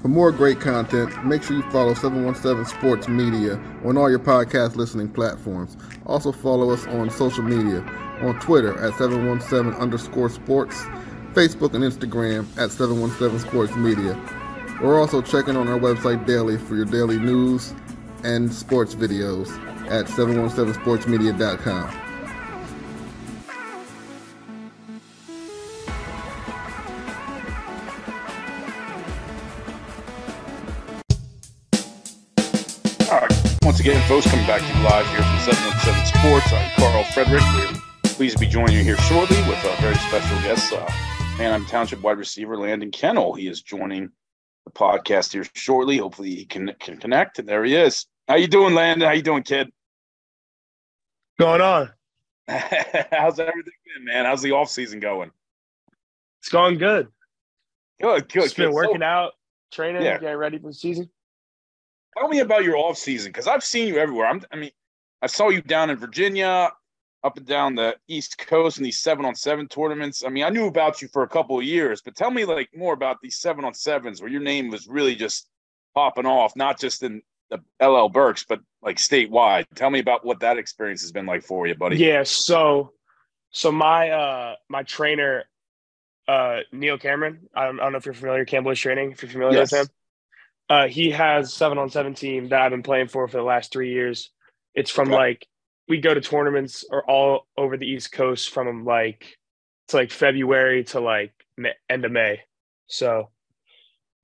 For more great content, make sure you follow 717 Sports Media on all your podcast listening platforms. Also follow us on social media on Twitter at 717 underscore sports, Facebook and Instagram at 717 Sports Media. We're also checking on our website daily for your daily news and sports videos at 717sportsmedia.com. again, folks, coming back to you live here from 717 Sports. I'm Carl Frederick. We're pleased to be joining you here shortly with a very special guest, uh, Manheim Township wide receiver Landon Kennel. He is joining the podcast here shortly. Hopefully, he can can connect. And there he is. How you doing, Landon? How you doing, kid? going on? How's everything been, man? How's the off season going? It's going good. Good, good. Just been good. working So, out, training, Yeah. getting ready for the season. Tell me about your off season because I've seen you everywhere. I'm, I mean, I saw you down in Virginia, up and down the East Coast in these seven on seven tournaments. I mean, I knew about you for a couple of years, but tell me like more about these seven on sevens where your name was really just popping off, not just in the LL Burks, but like statewide. Tell me about what that experience has been like for you, buddy. Yeah, so so my uh my trainer uh Neil Cameron, I don't, I don't know if you're familiar, with Campbell's training, if you're familiar Yes. with him. Uh he has seven on seven team that I've been playing for for the last three years. It's from Okay. like we go to tournaments or all over the East Coast from like to like February to like end of May. So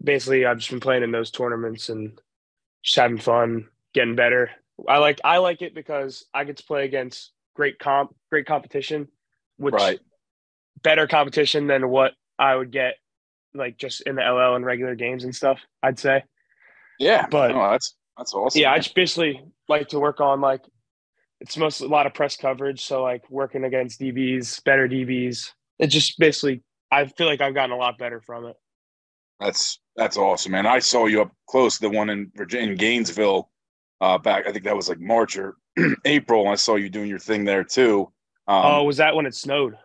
basically I've just been playing in those tournaments and just having fun, getting better. I like I like it because I get to play against great comp, great competition, which Right. better competition than what I would get like just in the LL and regular games and stuff. I'd say. Yeah. But- no, that's that's awesome. Yeah, I just basically like to work on like it's most a lot of press coverage, so like working against DBs, better DBs. It just basically I feel like I've gotten a lot better from it. That's that's awesome, man. I saw you up close, the one in Virginia, in Gainesville, uh, back. I think that was like March or April. I saw you doing your thing there too. Um, oh, was that when it snowed?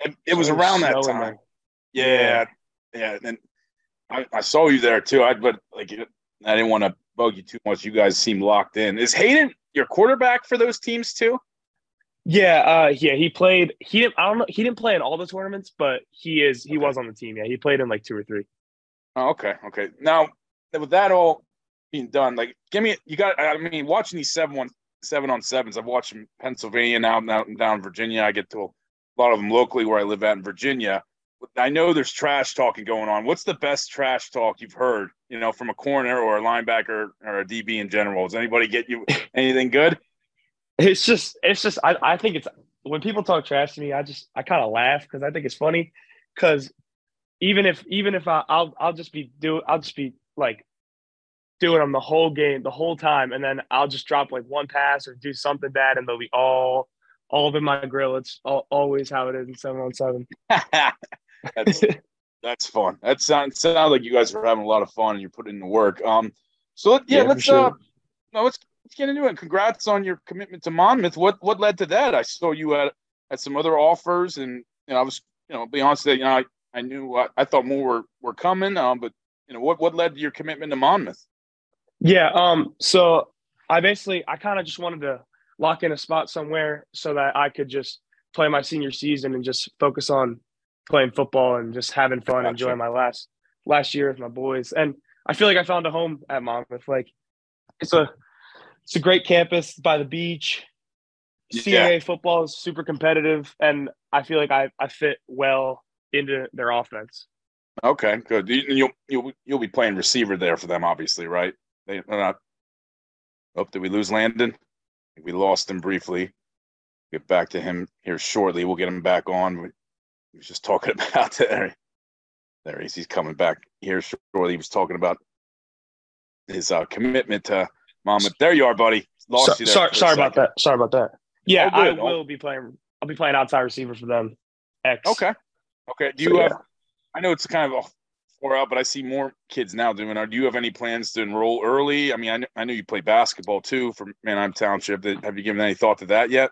it, it was So around that time. there. Yeah, yeah. And I, I saw you there too. I but like I didn't want to bug you too much. You guys seem locked in. Is Hayden your quarterback for those teams too? Yeah, uh, yeah, he played. He didn't. I don't know. He didn't play in all the tournaments, but he is. He Okay. was on the team. Yeah, he played in like two or three. Oh, okay, okay. Now with that all being done, like give me you got. I mean, watching these seven one seven on sevens. I've watched Pennsylvania now, now down in Virginia. I get to a lot of them locally where I live at in Virginia. I know there's trash talking going on. What's the best trash talk you've heard? You know, from a corner or a linebacker or a DB in general. Does anybody get you anything good? It's just. It's just. I. I think it's when people talk trash to me. I just. I kind of laugh because I think it's funny. Because even if even if I, I'll I'll just be do I'll just be like doing them the whole game the whole time, and then I'll just drop like one pass or do something bad, and they'll be all all up in my grill. It's all, always how it is in seven on seven. that's that's fun. That sounds sounds like you guys are having a lot of fun and you're putting in the work. Um, so let, yeah, Yeah, let's sure. uh, no, let's let's get into it. Congrats on your commitment to Monmouth. What what led to that? I saw you had had some other offers, and you know, I was you know, be honest, you know, I I knew I, I thought more were, were coming. Um, but you know, what what led to your commitment to Monmouth? Yeah. Um. So I basically I kind of just wanted to lock in a spot somewhere so that I could just play my senior season and just focus on playing football and just having fun, Gotcha. enjoying my last last year with my boys. And I feel like I found a home at Monmouth. Like it's a it's a great campus by the beach. Yeah. CAA football is super competitive, and I feel like I I fit well into their offense. Okay, good. You, you'll you'll you'll be playing receiver there for them, obviously, right? They, they're not. Oh, did we lose Landon? We lost him briefly. Get back to him here shortly. We'll get him back on. He was just talking about there. There he is. He's coming back here shortly. He was talking about his uh, commitment to Monmouth. There you are, buddy. Lost So- you there sorry, sorry about that. Sorry about that. Yeah, All I will be playing. I'll be playing outside receiver for them. X. Okay. Okay. Do So, you yeah. have? I know it's kind of a far out, but I see more kids now doing. it. Do you have any plans to enroll early? I mean, I know, I know you play basketball too for Manheim Township. Have you given any thought to that yet?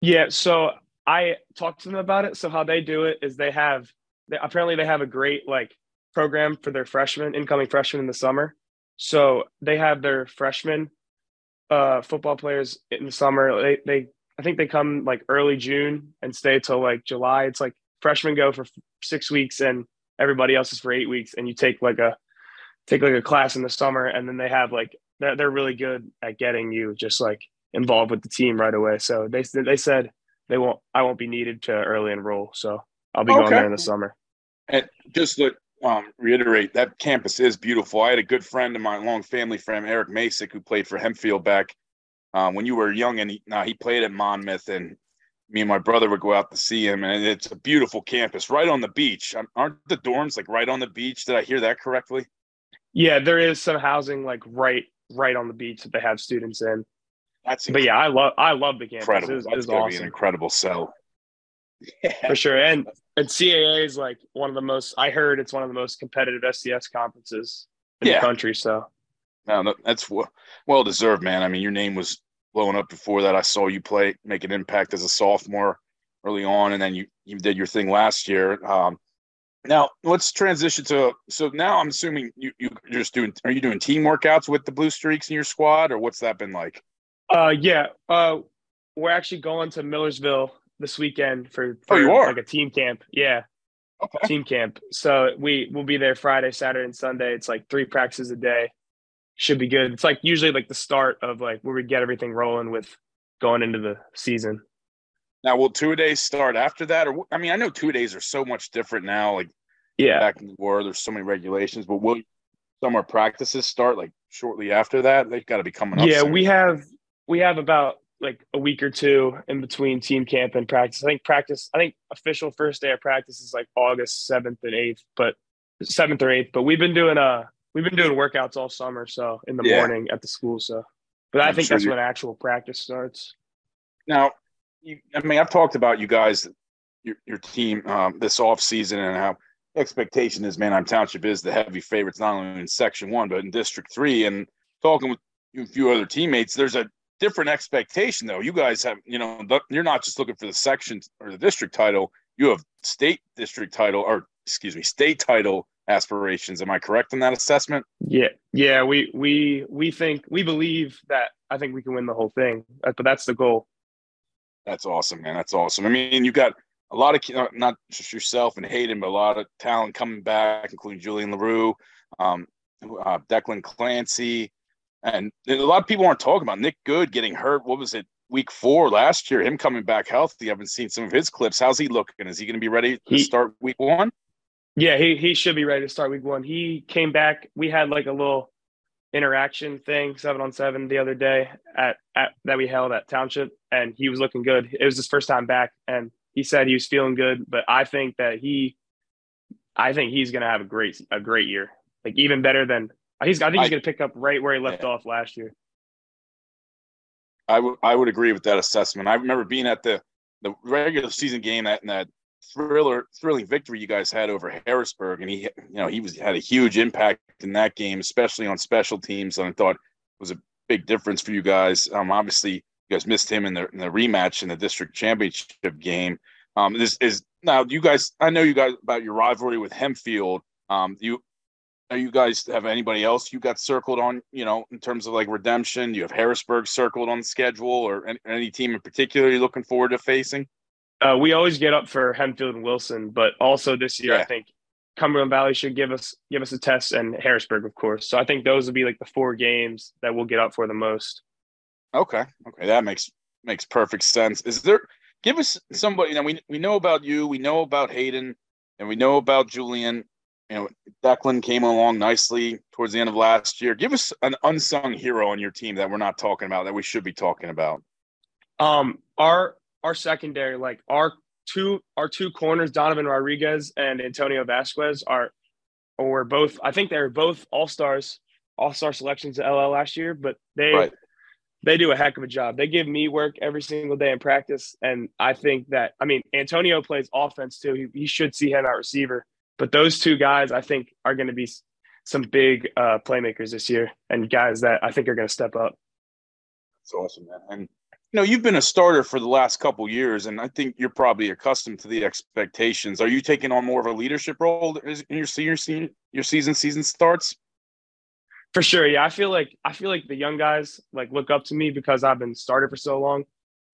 Yeah. So I talked to them about it. So how they do it is they have. They, apparently, they have a great like program for their freshmen, incoming freshmen in the summer. So they have their freshmen uh, football players in the summer. They they I think they come like early June and stay till like July. It's like freshmen go for six weeks and everybody else is for eight weeks, and you take like a take like a class in the summer, and then they have like they're they're really good at getting you just like involved with the team right away. So they they said they won't I won't be needed to early enroll, so I'll be okay. going there in the summer. And just to um, reiterate, that campus is beautiful. I had a good friend of mine, long family friend, Eric Masick, who played for Hempfield back um, when you were young, and he, he played at Monmouth, and me and my brother would go out to see him, and it's a beautiful campus right on the beach. Um, aren't the dorms like right on the beach? Did I hear that correctly? Yeah, there is some housing like right right on the beach that they have students in. That's but yeah, I love I love the campus. Incredible. It was, That's it was awesome. be an incredible sell. Yeah. For sure, and and CAA is like one of the most. I heard it's one of the most competitive FCS conferences in yeah. the country. So, no, that's well deserved, man. I mean, your name was blowing up before that. I saw you play, make an impact as a sophomore early on, and then you you did your thing last year. Um, now let's transition to so now I'm assuming you you are just doing are you doing team workouts with the Blue Streaks in your squad or what's that been like? Uh yeah. Uh we're actually going to Millersville this weekend for, for oh, you are? like a team camp. Yeah. Okay. Team camp. So we will be there Friday, Saturday, and Sunday. It's like three practices a day. Should be good. It's like usually like the start of like where we get everything rolling with going into the season. Now, will two days start after that? Or I mean, I know two days are so much different now. Like, yeah, back in the war, there's so many regulations. But will summer practices start like shortly after that? They've got to be coming up. Yeah, soon. we have we have about like a week or two in between team camp and practice. I think practice. I think official first day of practice is like August seventh and eighth, but seventh or eighth. But we've been doing uh we've been doing workouts all summer, so in the yeah. morning at the school. So, but i i think sure that's when actual practice starts. Now, you, I mean, I've talked about you guys, your, your team um, this off season and how expectation is Manheim Township is the heavy favorites, not only in Section 1, but in District 3. And talking with a few other teammates, there's a different expectation, though. You guys have, you know, you're not just looking for the section or the district title, you have state district title, or excuse me, state title aspirations. Am I correct in that assessment? Yeah, yeah. We we we think we believe that I think we can win the whole thing, but that's the goal. That's awesome, man. That's awesome. I mean, you got a lot of uh, not just yourself and Hayden, but a lot of talent coming back, including Julian Larue, um, uh, Declan Clancy, and a lot of people aren't talking about Nick Good getting hurt. What was it? Week four last year, him coming back healthy. I've been seeing some of his clips. How's he looking? Is he going to be ready to he, start week one? Yeah, he he should be ready to start week one. He came back. We had like a little interaction thing seven on seven the other day at, at that we held at township and he was looking good it was his first time back and he said he was feeling good but i think that he i think he's going to have a great a great year like even better than he's i think he's going to pick up right where he left yeah. off last year I would I would agree with that assessment. I remember being at the the regular season game that that thriller thrilling victory you guys had over Harrisburg, and he you know he was had a huge impact in that game, especially on special teams. And I thought was a big difference for you guys. Um, obviously you guys missed him in the in the rematch in the district championship game. Um, this is now you guys. I know you guys about your rivalry with Hempfield. Um, you you guys have anybody else you got circled on? You know, in terms of like redemption, you have Harrisburg circled on the schedule, or any, any team in particular you're looking forward to facing? Uh, we always get up for Hempfield and Wilson, but also this year, yeah. I think Cumberland Valley should give us give us a test, and Harrisburg, of course. So I think those would be like the four games that we'll get up for the most. Okay, okay, that makes makes perfect sense. Is there? Give us somebody. Now we we know about you, we know about Hayden, and we know about Julian. You know, Declan came along nicely towards the end of last year. Give us an unsung hero on your team that we're not talking about that we should be talking about. Um, our our secondary, like our two our two corners, Donovan Rodriguez and Antonio Vasquez, are or both. I think they were both all stars, all star selections at LL last year, but they right. they do a heck of a job. They give me work every single day in practice, and I think that I mean Antonio plays offense too. He, he should see him at receiver, but those two guys I think are going to be some big uh, playmakers this year, and guys that I think are going to step up. That's awesome, man. And you know, you've been a starter for the last couple years, and I think you're probably accustomed to the expectations. Are you taking on more of a leadership role in your senior season, your season season starts? For sure, yeah. I feel like I feel like the young guys like look up to me because I've been started for so long,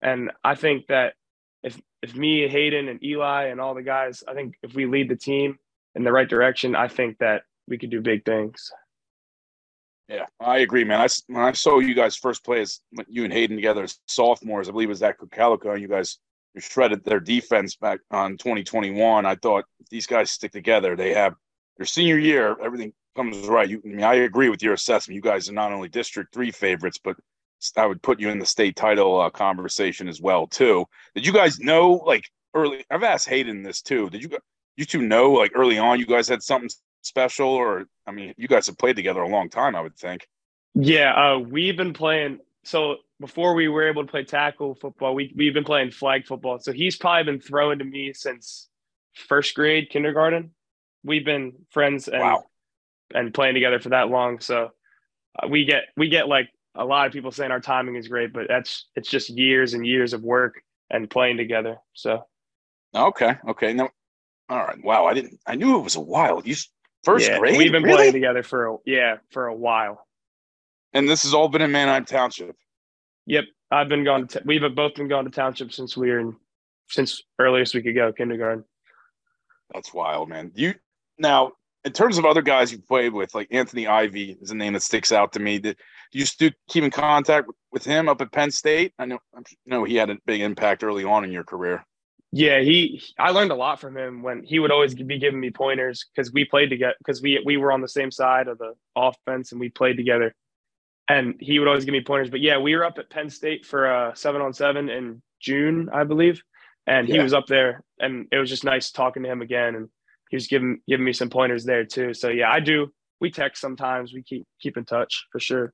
and I think that if if me, Hayden, and Eli, and all the guys, I think if we lead the team in the right direction, I think that we could do big things. Yeah, I agree, man. I, when I saw you guys first play as you and Hayden together as sophomores, I believe it was at Cocalico, and you guys shredded their defense back on 2021. I thought these guys stick together, they have their senior year, everything comes right. You, I mean, I agree with your assessment. You guys are not only District Three favorites, but I would put you in the state title uh, conversation as well too. Did you guys know like early? I've asked Hayden this too. Did you you two know like early on you guys had something special, or I mean, you guys have played together a long time, I would think. Yeah, uh, we've been playing. So before we were able to play tackle football, we we've been playing flag football. So he's probably been throwing to me since first grade, kindergarten. We've been friends and wow. and playing together for that long. So uh, we get we get like a lot of people saying our timing is great, but that's it's just years and years of work and playing together. So okay, okay, no, all right. Wow, I didn't. I knew it was a while. You First yeah, grade? We've been really? playing together for a, yeah for a while. And this has all been in Manheim Township. Yep, I've been gone. To, we've both been gone to township since we were in since earliest we could go kindergarten. That's wild, man. You now in terms of other guys you played with, like Anthony Ivey is a name that sticks out to me. Did you still keep in contact with him up at Penn State? I know, I know he had a big impact early on in your career. Yeah, he. I learned a lot from him when he would always be giving me pointers because we played together because we we were on the same side of the offense and we played together, and he would always give me pointers. But yeah, we were up at Penn State for a seven on seven in June, I believe, and he yeah. was up there, and it was just nice talking to him again, and he was giving giving me some pointers there too. So yeah, I do. We text sometimes. We keep keep in touch for sure.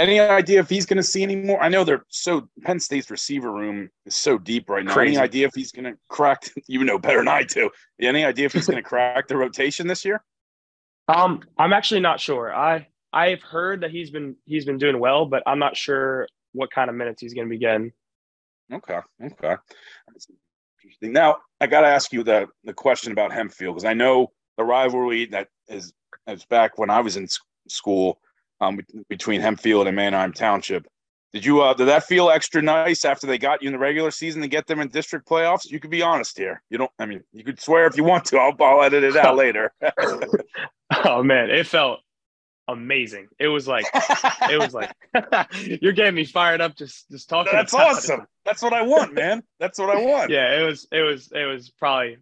Any idea if he's going to see any more? I know they're so Penn State's receiver room is so deep right now. Crazy. Any idea if he's going to crack? You know better than I do. Any idea if he's going to crack the rotation this year? Um, I'm actually not sure. I I've heard that he's been he's been doing well, but I'm not sure what kind of minutes he's going to be getting. Okay, okay. Interesting. Now I got to ask you the the question about Hempfield because I know the rivalry that is is back when I was in school um, between Hempfield and Manheim Township. Did you uh, did that feel extra nice after they got you in the regular season to get them in district playoffs? You could be honest here. You don't. I mean, you could swear if you want to. I'll, I'll edit it out later. oh man, it felt amazing. It was like it was like you're getting me fired up just just talking. That's awesome. It. That's what I want, man. That's what I want. yeah, it was it was it was probably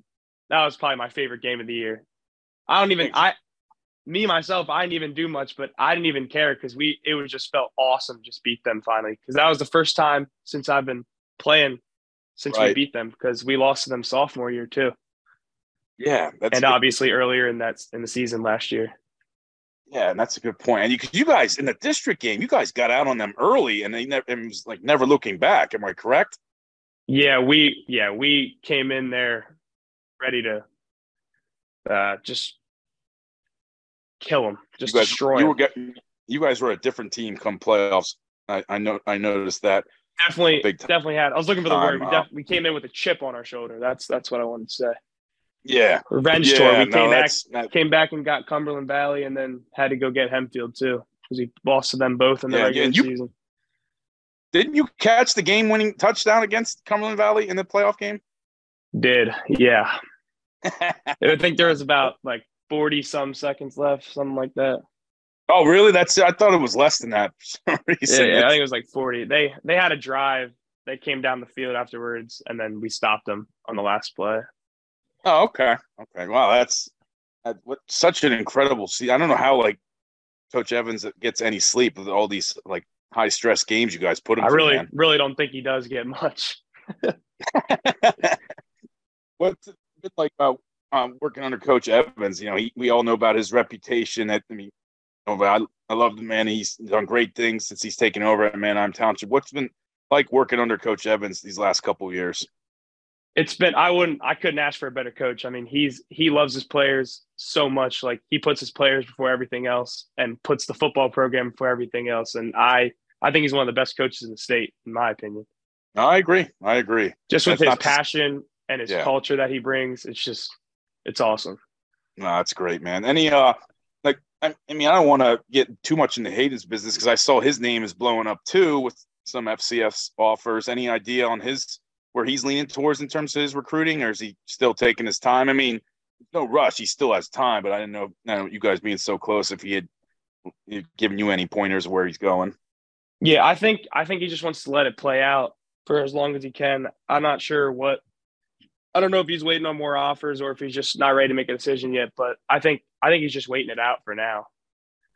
that was probably my favorite game of the year. I don't even I me myself, I didn't even do much, but I didn't even care because we it was just felt awesome just beat them finally because that was the first time since I've been playing since right. we beat them because we lost to them sophomore year too. Yeah, and good. obviously earlier in that in the season last year. Yeah, and that's a good point. And you, you guys in the district game, you guys got out on them early, and they never it was like never looking back. Am I correct? Yeah, we yeah we came in there ready to uh, just kill them, just you guys, destroy. You were getting, you guys were a different team come playoffs. I, I know, I noticed that. Definitely, definitely had. I was looking for the word. We, def- we, came in with a chip on our shoulder. That's that's what I wanted to say. Yeah, revenge yeah, tour. We no, came back, that... came back and got Cumberland Valley, and then had to go get Hempfield too because we lost to them both in the yeah, regular you, season. Didn't you catch the game-winning touchdown against Cumberland Valley in the playoff game? Did yeah. I think there was about like 40 some seconds left, something like that. Oh, really? That's I thought it was less than that for some reason. Yeah, yeah, I think it was like 40. They they had a drive. They came down the field afterwards, and then we stopped them on the last play. Oh, okay, okay. Wow, that's that, what such an incredible see. I don't know how like Coach Evans gets any sleep with all these like high stress games you guys put him. I really, man. really don't think he does get much. What's it like about um, working under Coach Evans, you know, he, we all know about his reputation. At, I mean, I, I love the man. He's done great things since he's taken over at Manheim Township. What's been like working under Coach Evans these last couple years? It's been I wouldn't I couldn't ask for a better coach. I mean, he's he loves his players so much. Like he puts his players before everything else and puts the football program before everything else. And I I think he's one of the best coaches in the state, in my opinion. I agree. I agree. Just with That's his passion and his Yeah. culture that he brings, it's just it's awesome. No, that's great, man. Any uh, like I, I mean, I don't want to get too much into Hayden's business because I saw his name is blowing up too with some FCS offers. Any idea on his where he's leaning towards in terms of his recruiting, or is he still taking his time? I mean, no rush. He still has time, but I didn't know. Now you guys being so close, if he had given you any pointers where he's going. Yeah, I think I think he just wants to let it play out for as long as he can. I'm not sure what I don't know if he's waiting on more offers or if he's just not ready to make a decision yet, but I think I think he's just waiting it out for now.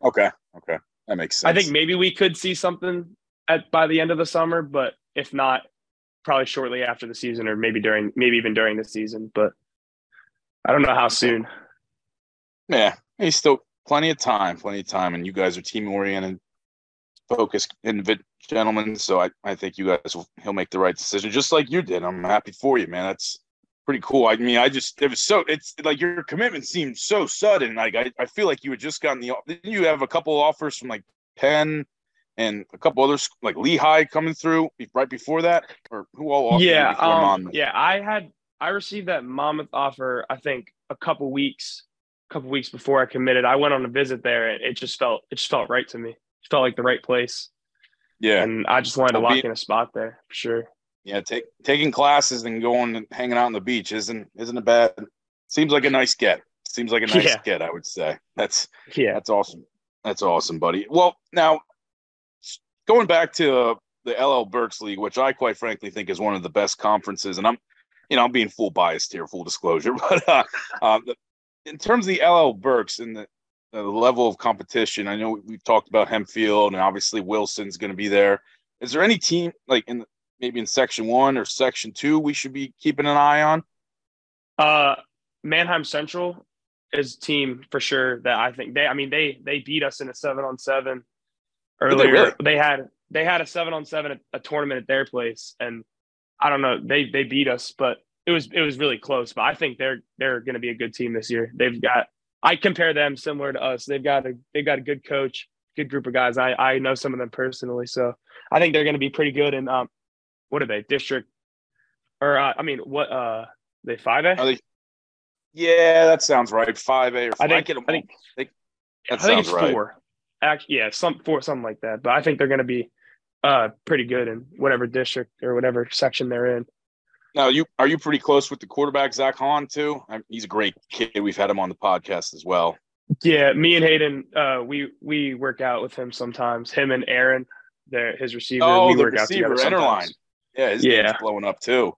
Okay, okay, that makes sense. I think maybe we could see something at by the end of the summer, but if not, probably shortly after the season or maybe during maybe even during the season, but I don't know how soon. Yeah, he's still plenty of time, plenty of time, and you guys are team oriented, focused gentlemen. So I, I think you guys will he'll make the right decision, just like you did. I'm happy for you, man. That's pretty cool. I mean, I just it was so it's like your commitment seemed so sudden. Like I, I feel like you had just gotten the didn't you have a couple offers from like Penn and a couple others like Lehigh coming through right before that, or who all offered Yeah, um, yeah, I had I received that Monmouth offer I think a couple weeks a couple weeks before I committed. I went on a visit there and it just felt it just felt right to me. It felt like the right place. yeah. And I just wanted to Well, lock be- in a spot there for sure. Yeah, take, taking classes and going and hanging out on the beach isn't isn't a bad. Seems like a nice get. Seems like a nice Yeah. get. I would say that's Yeah. that's awesome. That's awesome, buddy. Well, now going back to uh, the LL Burks League, which I quite frankly think is one of the best conferences, and I'm, you know, I'm being full biased here, full disclosure, but uh, uh, in terms of the LL Burks and the, the level of competition, I know we, we've talked about Hempfield and obviously Wilson's going to be there. Is there any team like in the, maybe in Section One or Section Two we should be keeping an eye on? Uh Manheim Central is a team for sure that I think they I mean they they beat us in a 7 on 7 Did they earlier. really? They had they had a 7 on 7 at a tournament at their place and I don't know, they they beat us but it was it was really close, but I think they're they're going to be a good team this year. They've got I compare them similar to us. They've got a they've got a good coach, good group of guys. I I know some of them personally, so I think they're going to be pretty good and um what are they? District or uh, I mean, what uh they 5A? Are they? Yeah, that sounds right. Five A or I think 'em I think That I think sounds it's right. four. Actually, yeah, some four, something like that. But I think they're going to be uh pretty good in whatever district or whatever section they're in. Now, you are you pretty close with the quarterback Zach Hahn too? I, he's a great kid. We've had him on the podcast as well. Yeah, me and Hayden, uh, we we work out with him sometimes. Him and Aaron, their his receiver, Oh, we the work out receiver, together Enterline. sometimes. Yeah, his Yeah. name's blowing up too.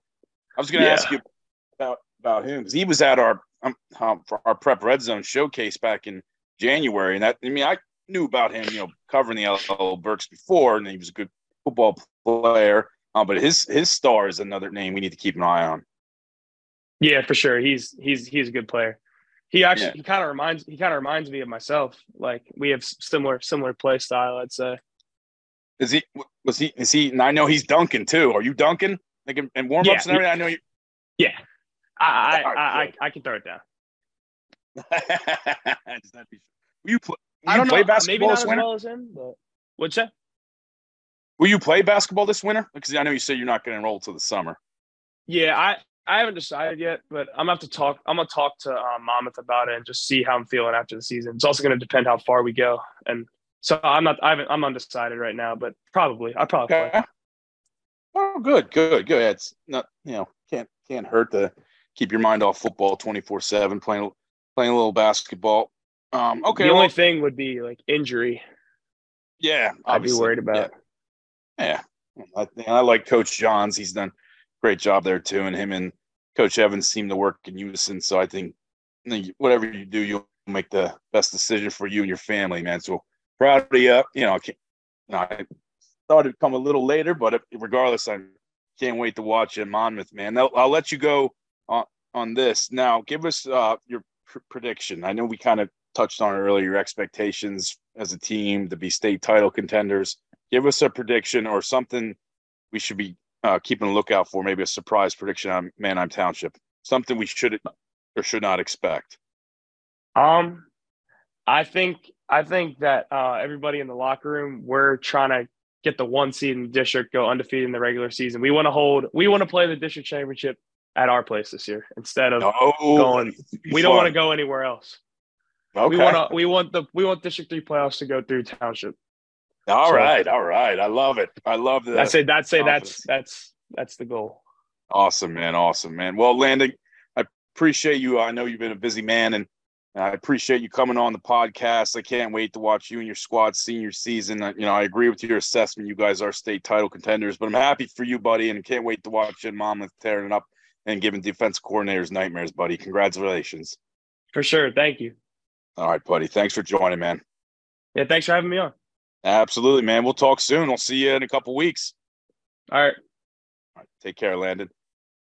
I was going to Yeah. ask you about about him because he was at our um, um, our prep red zone showcase back in January, and that I mean I knew about him, you know, covering the LL Burks before, and he was a good football player. Uh, but his his star is another name we need to keep an eye on. Yeah, for sure. He's he's he's a good player. He actually Yeah. he kind of reminds he kind of reminds me of myself. Like we have similar similar play style. I'd say. Is he was he is he? And I know he's dunking too. Are you dunking? Like in, in warm ups Yeah, and everything. I know you. Yeah, I I, I, I. I can throw it down. Does that be- Will you play? Will I don't play know. Maybe basketball not this as winter? well as him, but what's that? Will you play basketball this winter? Because I know you said you're not going to enroll till the summer. Yeah, I I haven't decided yet, but I'm gonna have to talk. I'm gonna talk to um, Monmouth about it and just see how I'm feeling after the season. It's also gonna depend how far we go, and so I'm not. I. I'm undecided right now, but probably. I probably. Okay. Oh, good, good, good. It's not you know can't can't hurt to keep your mind off football twenty four seven playing playing a little basketball. Um, okay, the well, only thing would be like injury. yeah, I'd be worried about. Yeah, yeah. I, I like Coach Johns. He's done a great job there too, and him and Coach Evans seem to work in unison. So I think I think whatever you do, you'll make the best decision for you and your family, man. So proud of you. You know, I, thought it'd come a little later, but regardless, I can't wait to watch it, Monmouth, man. I'll, I'll let you go on on this now. Give us uh, your pr- prediction. I know we kind of touched on earlier. Your expectations as a team to be state title contenders. Give us a prediction or something we should be uh, keeping a lookout for. Maybe a surprise prediction on Manheim Township. Something we should or should not expect. Um, I think I think that uh, everybody in the locker room we're trying to get the one seed in the district, go undefeated in the regular season. We want to hold. We want to play the district championship at our place this year instead of Oh, going. We don't want to go anywhere else. Okay. We want to. We want the. We want District Three playoffs to go through Township. All so- right, all right. I love it. I love that. I. That's it. confidence. That's that's that's the goal. Awesome, man. Awesome, man. Well, Landon, I appreciate you. I know you've been a busy man, and I appreciate you coming on the podcast. I can't wait to watch you and your squad senior season. Uh, You know, I agree with your assessment. You guys are state title contenders, but I'm happy for you, buddy, and can't wait to watch you and Monmouth tearing it up and giving defense coordinators nightmares, buddy. Congratulations. For sure. Thank you. All right, buddy. Thanks for joining, man. Yeah. Thanks for having me on. Absolutely, man. We'll talk soon. I'll see you in a couple weeks. All right. All right, take care, Landon.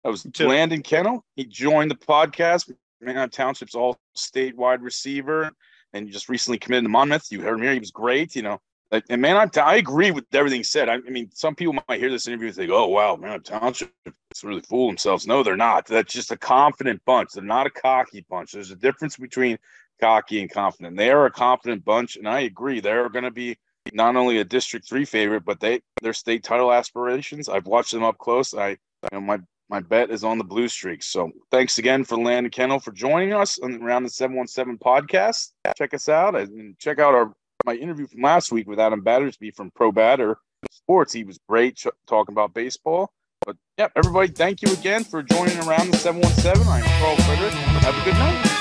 That was Landon Kennel. He joined the podcast. Man Township's all state wide receiver, and just recently committed to Monmouth. You heard here. He was great. You know, like, and man, I, agree with everything said. I, I mean, some people might hear this interview and think, "Oh, wow, man, Township is really fool themselves." No, they're not. That's just a confident bunch. They're not a cocky bunch. There's a difference between cocky and confident. They are a confident bunch, and I agree. They're going to be not only a District Three favorite, but they their state title aspirations. I've watched them up close. I, you know, my my bet is on the Blue Streaks. So thanks again for Landon Kennel for joining us on around the seven one seven podcast. Check us out and check out our my interview from last week with Adam Battersby from Pro Batter Sports. He was great ch- talking about baseball. But yeah, everybody, thank you again for joining around the seven one seven. I'm Carl Frederick. Have a good night.